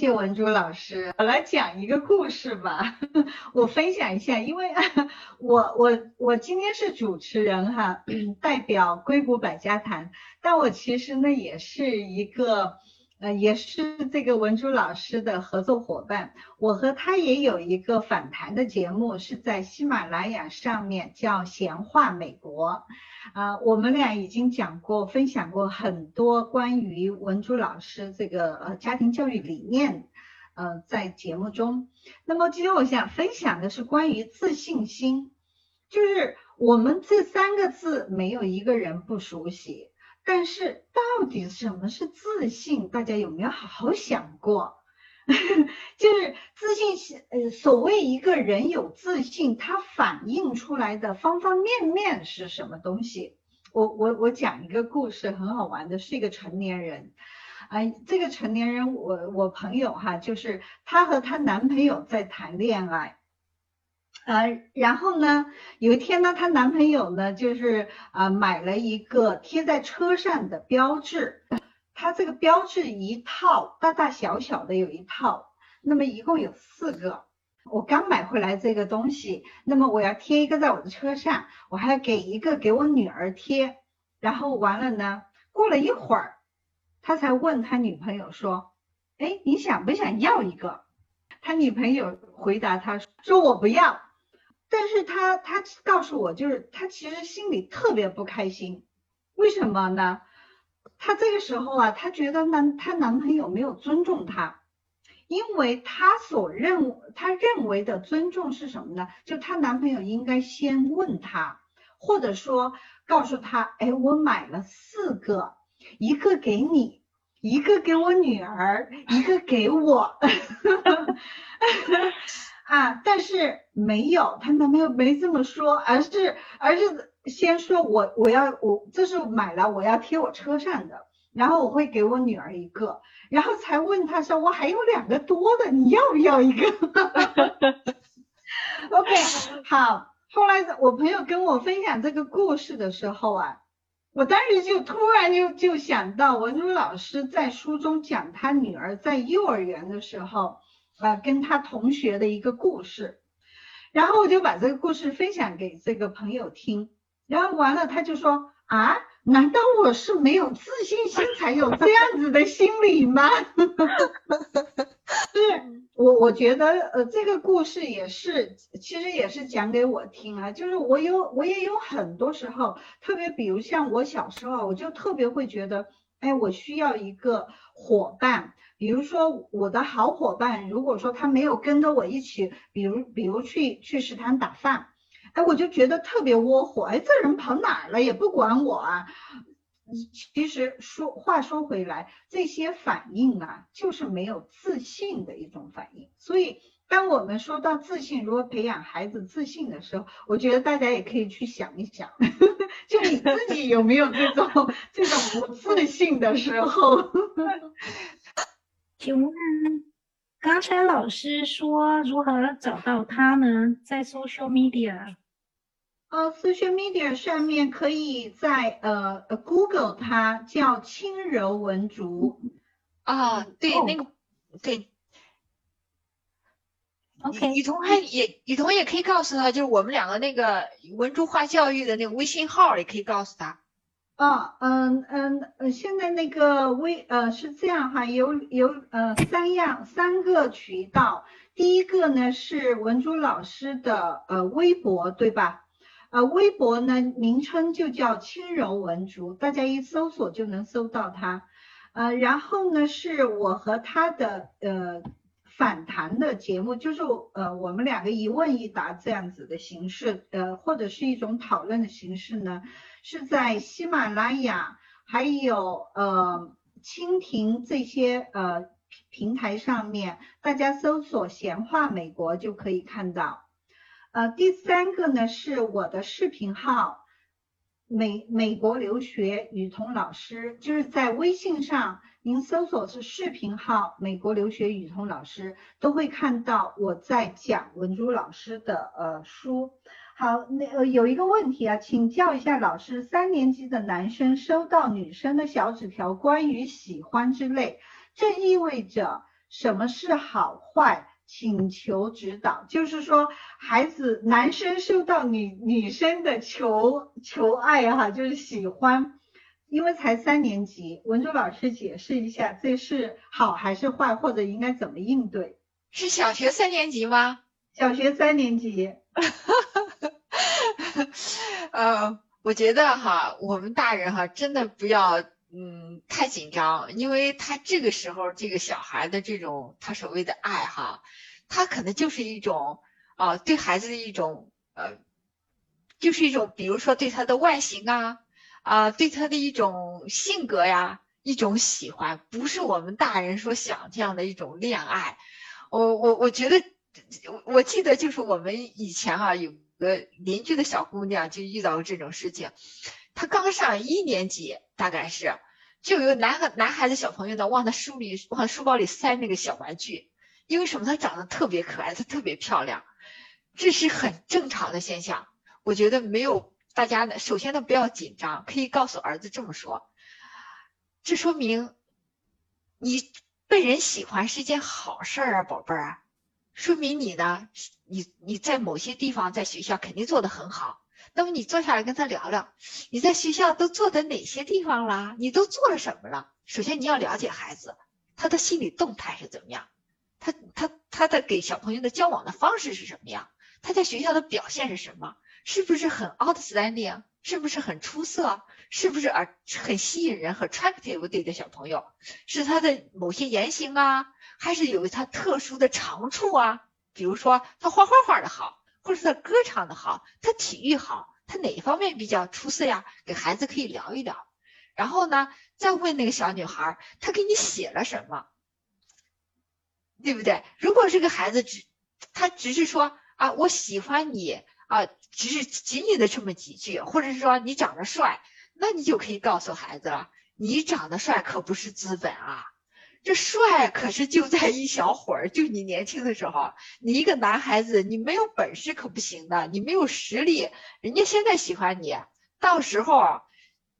谢文珠老师，我来讲一个故事吧，我分享一下，因为我我我今天是主持人哈，代表硅谷百家谈，但我其实呢也是一个。呃，也是这个文珠老师的合作伙伴，我和他也有一个访谈的节目，是在喜马拉雅上面叫闲话美国，啊，我们俩已经讲过、分享过很多关于文珠老师这个呃家庭教育理念，呃，在节目中。那么今天我想分享的是关于自信心，就是我们这三个字没有一个人不熟悉。但是到底什么是自信？大家有没有好好想过？就是自信是，呃，所谓一个人有自信，他反映出来的方方面面是什么东西？我我我讲一个故事，很好玩的，是一个成年人，啊，这个成年人，我我朋友哈，就是她和她男朋友在谈恋爱。呃，然后呢，有一天呢，她男朋友呢，就是啊买了一个贴在车上的标志，它这个标志一套大大小小的有一套，那么一共有四个。我刚买回来这个东西，那么我要贴一个在我的车上，我还要给一个给我女儿贴，然后完了呢，过了一会儿，他才问他女朋友说，哎，你想不想要一个？他女朋友回答他说，我不要。但是她她告诉我，就是她其实心里特别不开心，为什么呢？她这个时候啊，她觉得男她男朋友没有尊重她，因为她所认她认为的尊重是什么呢？就她男朋友应该先问她，或者说告诉她，哎，我买了四个，一个给你，一个给我女儿，一个给我。啊，但是没有，她男朋友没这么说，而是而是先说我我要我这是买了我要贴我车上的，然后我会给我女儿一个，然后才问他说我还有两个多的，你要不要一个？OK，好，后来我朋友跟我分享这个故事的时候啊，我当时就突然就就想到文茹老师在书中讲他女儿在幼儿园的时候。啊，跟他同学的一个故事，然后我就把这个故事分享给这个朋友听，然后完了他就说啊，难道我是没有自信心才有这样子的心理吗？是，我我觉得呃这个故事也是，其实也是讲给我听啊，就是我有我也有很多时候，特别比如像我小时候，我就特别会觉得，哎，我需要一个伙伴。比如说我的好伙伴，如果说他没有跟着我一起，比如比如去去食堂打饭，哎，我就觉得特别窝火，哎，这人跑哪了也不管我啊。其实说话说回来，这些反应啊，就是没有自信的一种反应。所以当我们说到自信，如何培养孩子自信的时候，我觉得大家也可以去想一想，就你自己有没有这种这种不自信的时候。请问，刚才老师说如何找到他呢？在 social media，呃，social media 上面可以在呃 Google 它叫轻柔文竹。啊，对，那个对。OK，雨桐还也雨桐也可以告诉他，就是我们两个那个文竹化教育的那个微信号也可以告诉他。啊，嗯嗯呃，现在那个微呃是这样哈，有有呃三样三个渠道，第一个呢是文珠老师的呃微博对吧？呃微博呢名称就叫轻柔文竹，大家一搜索就能搜到它。呃然后呢是我和他的呃反弹的节目，就是呃我们两个一问一答这样子的形式，呃或者是一种讨论的形式呢。是在喜马拉雅，还有呃蜻蜓这些呃平台上面，大家搜索“闲话美国”就可以看到。呃，第三个呢是我的视频号，美美国留学雨桐老师，就是在微信上您搜索是视频号“美国留学雨桐老师”，都会看到我在讲文珠老师的呃书。好，那呃有一个问题啊，请教一下老师，三年级的男生收到女生的小纸条，关于喜欢之类，这意味着什么是好坏，请求指导。就是说，孩子男生受到女女生的求求爱哈，就是喜欢，因为才三年级，文珠老师解释一下，这是好还是坏，或者应该怎么应对？是小学三年级吗？小学三年级。呃，我觉得哈，我们大人哈，真的不要嗯太紧张，因为他这个时候这个小孩的这种他所谓的爱哈，他可能就是一种啊对孩子的一种呃，就是一种比如说对他的外形啊啊对他的一种性格呀一种喜欢，不是我们大人所想这样的一种恋爱。我我我觉得我记得就是我们以前啊有。个邻居的小姑娘就遇到过这种事情，他刚上一年级，大概是，就有男孩男孩子小朋友呢往他书里往书包里塞那个小玩具，因为什么？他长得特别可爱，他特别漂亮，这是很正常的现象。我觉得没有大家呢，首先呢不要紧张，可以告诉儿子这么说，这说明你被人喜欢是件好事儿啊，宝贝儿。说明你呢，你你在某些地方在学校肯定做得很好。那么你坐下来跟他聊聊，你在学校都做的哪些地方啦？你都做了什么了？首先你要了解孩子，他的心理动态是怎么样，他他他的给小朋友的交往的方式是什么样？他在学校的表现是什么？是不是很 outstanding？是不是很出色？是不是而很吸引人和 attractive 对的小朋友？是他的某些言行啊？还是有他特殊的长处啊，比如说他画画画的好，或者他歌唱的好，他体育好，他哪方面比较出色呀？给孩子可以聊一聊，然后呢，再问那个小女孩，她给你写了什么，对不对？如果这个孩子只他只是说啊，我喜欢你啊，只是仅仅的这么几句，或者是说你长得帅，那你就可以告诉孩子了，你长得帅可不是资本啊。这帅可是就在一小会儿，就你年轻的时候，你一个男孩子，你没有本事可不行的，你没有实力，人家现在喜欢你，到时候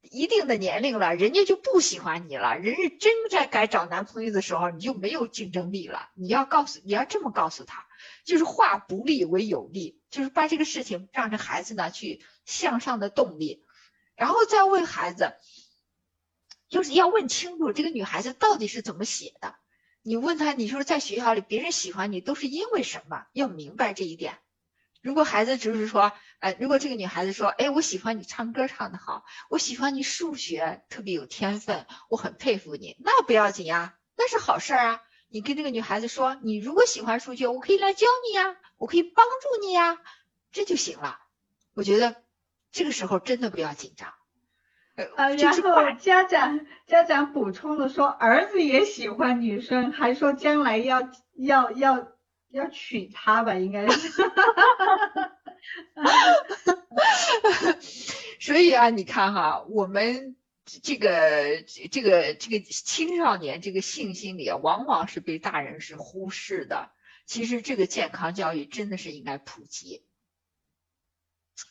一定的年龄了，人家就不喜欢你了，人家真在该找男朋友的时候，你就没有竞争力了。你要告诉，你要这么告诉他，就是化不利为有利，就是把这个事情让这孩子呢去向上的动力，然后再问孩子。就是要问清楚这个女孩子到底是怎么写的。你问她，你说在学校里别人喜欢你都是因为什么？要明白这一点。如果孩子只是说，哎，如果这个女孩子说，哎，我喜欢你唱歌唱得好，我喜欢你数学特别有天分，我很佩服你，那不要紧呀，那是好事儿啊。你跟这个女孩子说，你如果喜欢数学，我可以来教你呀，我可以帮助你呀，这就行了。我觉得这个时候真的不要紧张。呃，然后家长家长补充的说，儿子也喜欢女生，还说将来要要要要娶她吧，应该是。所以啊，你看哈，我们这个这个这个青少年这个性心理啊，往往是被大人是忽视的。其实这个健康教育真的是应该普及。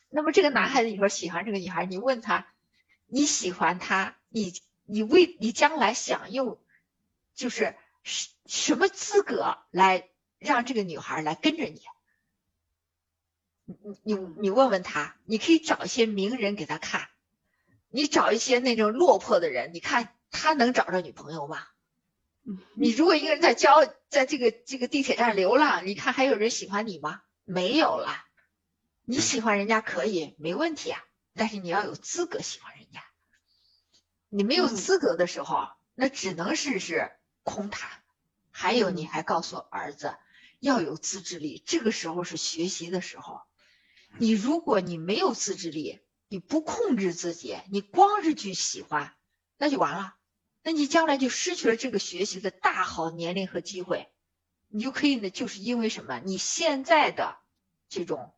那么这个男孩子，你说喜欢这个女孩，你问他。你喜欢他，你你为你将来想用，就是什什么资格来让这个女孩来跟着你？你你你问问他，你可以找一些名人给他看，你找一些那种落魄的人，你看他能找着女朋友吗？你如果一个人在交，在这个这个地铁站流浪，你看还有人喜欢你吗？没有了。你喜欢人家可以，没问题啊。但是你要有资格喜欢人家，你没有资格的时候，那只能是是空谈。还有，你还告诉儿子要有自制力，这个时候是学习的时候。你如果你没有自制力，你不控制自己，你光是去喜欢，那就完了。那你将来就失去了这个学习的大好年龄和机会。你就可以呢，就是因为什么？你现在的这种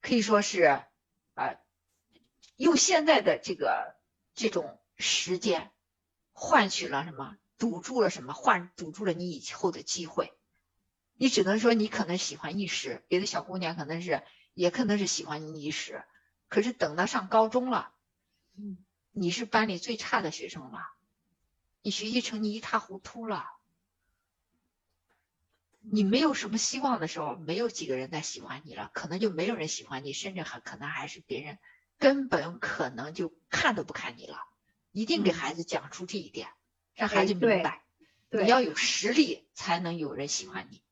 可以说是啊。用现在的这个这种时间换取了什么？堵住了什么？换堵住了你以后的机会。你只能说你可能喜欢一时，别的小姑娘可能是也可能是喜欢你一时，可是等到上高中了，你是班里最差的学生了，你学习成绩一塌糊涂了，你没有什么希望的时候，没有几个人在喜欢你了，可能就没有人喜欢你，甚至还可能还是别人根本可能就看都不看你了。一定给孩子讲出这一点，让孩子明白，你要有实力才能有人喜欢你。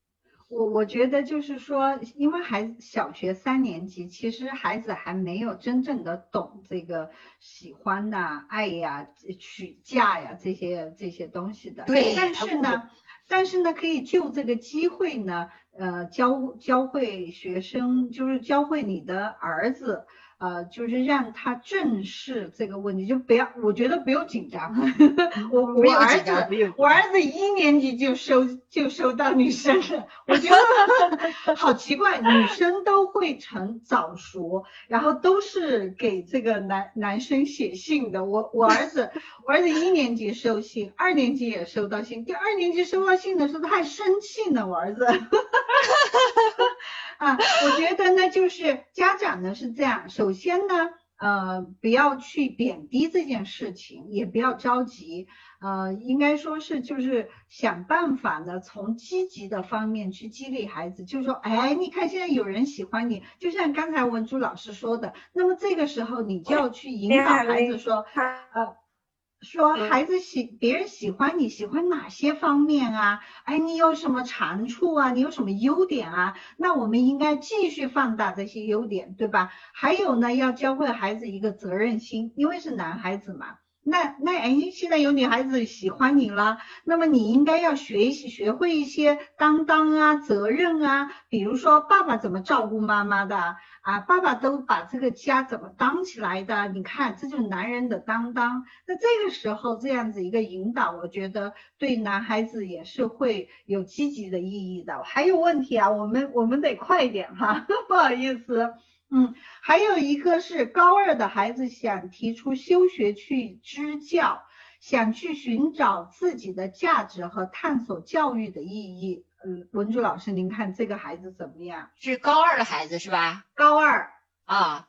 我我觉得就是说，因为孩子小学三年级，其实孩子还没有真正的懂这个喜欢呐、爱呀、娶嫁呀这些这些东西的。对。但是呢，但是呢，可以就这个机会呢，呃，教教会学生，就是教会你的儿子。呃，就是让他正视这个问题，就不要，我觉得不用紧张。我我儿子，我儿子一年级就收就收到女生了，我觉得 好奇怪，女生都会成早熟，然后都是给这个男男生写信的。我我儿子，我儿子一年级收信，二年级也收到信，第二年级收到信的时候他还生气呢，我儿子。啊，我觉得呢，就是家长呢是这样，首先呢，呃，不要去贬低这件事情，也不要着急，呃，应该说是就是想办法呢，从积极的方面去激励孩子，就是说，哎，你看现在有人喜欢你，就像刚才文珠老师说的，那么这个时候你就要去引导孩子说，呃。说孩子喜别人喜欢你喜欢哪些方面啊？哎，你有什么长处啊？你有什么优点啊？那我们应该继续放大这些优点，对吧？还有呢，要教会孩子一个责任心，因为是男孩子嘛。那那哎，现在有女孩子喜欢你了，那么你应该要学习学会一些担当啊、责任啊，比如说爸爸怎么照顾妈妈的啊，爸爸都把这个家怎么当起来的？你看，这就是男人的担当。那这个时候这样子一个引导，我觉得对男孩子也是会有积极的意义的。还有问题啊，我们我们得快一点哈，不好意思。嗯，还有一个是高二的孩子想提出休学去支教，想去寻找自己的价值和探索教育的意义。嗯，文珠老师，您看这个孩子怎么样？是高二的孩子是吧？高二啊，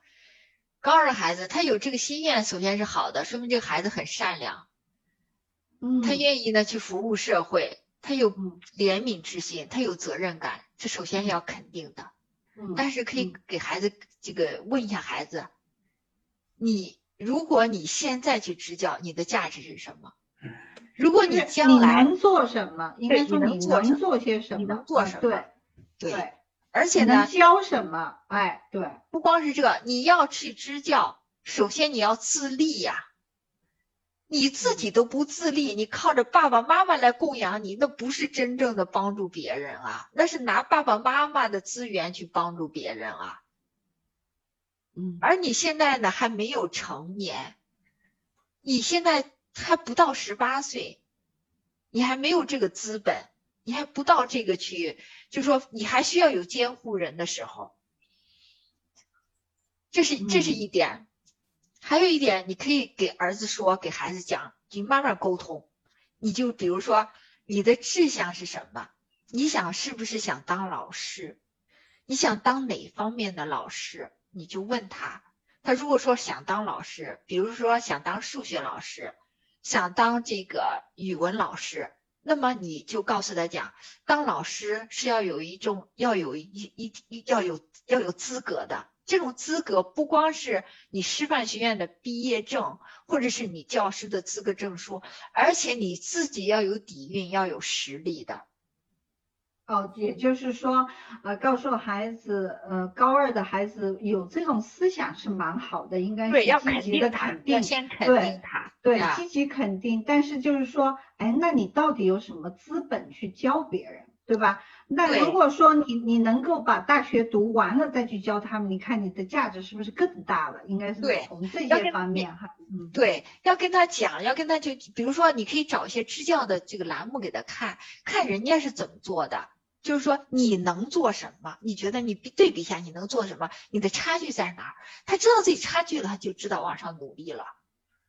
高二的孩子他有这个心愿，首先是好的，说明这个孩子很善良。嗯，他愿意呢去服务社会，他有怜悯之心，他有责任感，这首先要肯定的。但是可以给孩子这个问一下孩子，你如果你现在去支教，你的价值是什么？如果你将来能做什么？应该说你能做些什么？你能做什么？对对，而且呢，教什么？哎，对，不光是这个，你要去支教，首先你要自立呀。你自己都不自立，你靠着爸爸妈妈来供养你，那不是真正的帮助别人啊，那是拿爸爸妈妈的资源去帮助别人啊。嗯，而你现在呢还没有成年，你现在还不到十八岁，你还没有这个资本，你还不到这个去，就说你还需要有监护人的时候，这是这是一点。还有一点，你可以给儿子说，给孩子讲，就慢慢沟通。你就比如说，你的志向是什么？你想是不是想当老师？你想当哪方面的老师？你就问他。他如果说想当老师，比如说想当数学老师，想当这个语文老师，那么你就告诉他讲，当老师是要有一种要有一一一要有要有资格的。这种资格不光是你师范学院的毕业证，或者是你教师的资格证书，而且你自己要有底蕴，要有实力的。哦，也就是说，呃，告诉孩子，呃，高二的孩子有这种思想是蛮好的，应该是积极的肯定，先肯定他，对，积极肯定。但是就是说，哎，那你到底有什么资本去教别人？对吧？那如果说你你能够把大学读完了再去教他们，你看你的价值是不是更大了？应该是从这些方面哈。嗯，对，要跟他讲，要跟他就比如说，你可以找一些支教的这个栏目给他看，看人家是怎么做的。就是说你能做什么？你觉得你对比一下你能做什么？你的差距在哪儿？他知道自己差距了，他就知道往上努力了。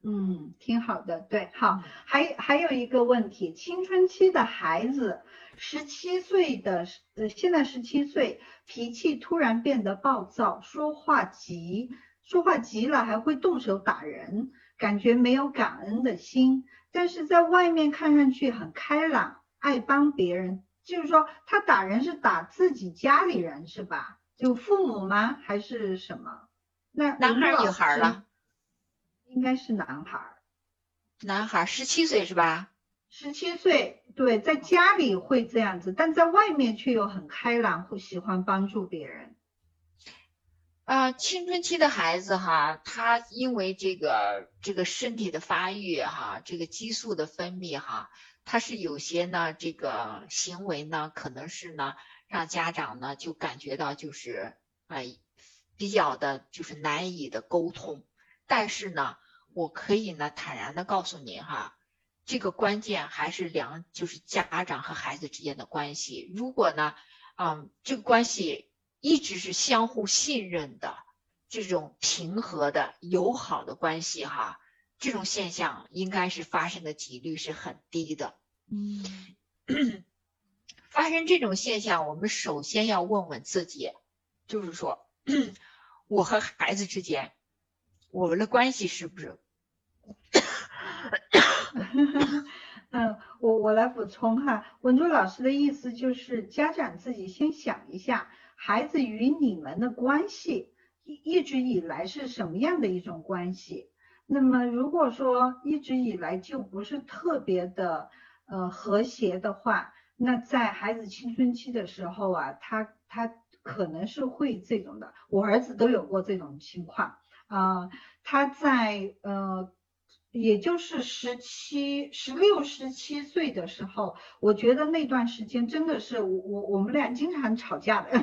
嗯，挺好的。对，好，还还有一个问题，青春期的孩子。十七岁的呃，现在十七岁，脾气突然变得暴躁，说话急，说话急了还会动手打人，感觉没有感恩的心。但是在外面看上去很开朗，爱帮别人，就是说他打人是打自己家里人是吧？就父母吗？还是什么？那男孩文女孩了？应该是男孩儿，男孩十七岁是吧？十七岁，对，在家里会这样子，但在外面却又很开朗，会喜欢帮助别人。啊，青春期的孩子哈，他因为这个这个身体的发育哈，这个激素的分泌哈，他是有些呢这个行为呢，可能是呢让家长呢就感觉到就是哎比较的就是难以的沟通，但是呢，我可以呢坦然的告诉您哈，这个关键还是两就是家长和孩子之间的关系，如果呢，嗯，这个关系。一直是相互信任的这种平和的友好的关系哈，这种现象应该是发生的几率是很低的。嗯发生这种现象，我们首先要问问自己，就是说，我和孩子之间，我们的关系是不是？嗯，我我来补充哈，文珠老师的意思就是家长自己先想一下，孩子与你们的关系一一直以来是什么样的一种关系？那么如果说一直以来就不是特别的呃和谐的话，那在孩子青春期的时候啊，他他可能是会这种的，我儿子都有过这种情况啊、他在呃。也就是十七、十六、十七岁的时候，我觉得那段时间真的是我我我们俩经常吵架的。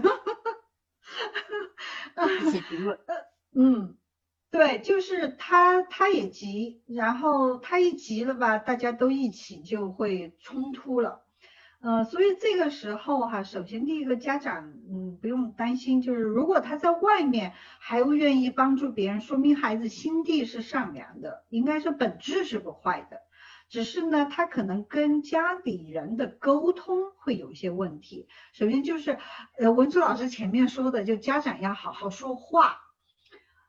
嗯，对，就是他他也急，然后他一急了吧，大家都一起就会冲突了。呃，所以这个时候哈，首先第一个家长，嗯，不用担心，就是如果他在外面还愿意帮助别人，说明孩子心地是善良的，应该是本质是不坏的，只是呢，他可能跟家里人的沟通会有一些问题。首先就是，呃，文珠老师前面说的，就家长要好好说话。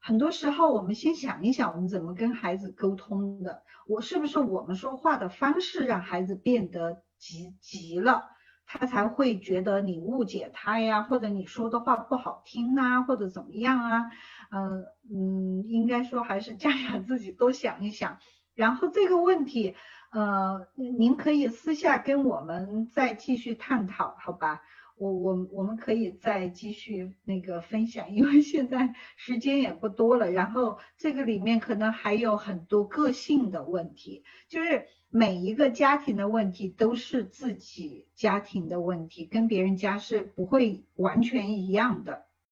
很多时候，我们先想一想，我们怎么跟孩子沟通的？我是不是我们说话的方式让孩子变得急急了，他才会觉得你误解他呀，或者你说的话不好听啊，或者怎么样啊？嗯嗯，应该说还是家长自己多想一想。然后这个问题，呃，您可以私下跟我们再继续探讨，好吧？我我我们可以再继续那个分享，因为现在时间也不多了，然后这个里面可能还有很多个性的问题，就是每一个家庭的问题都是自己家庭的问题，跟别人家是不会完全一样的。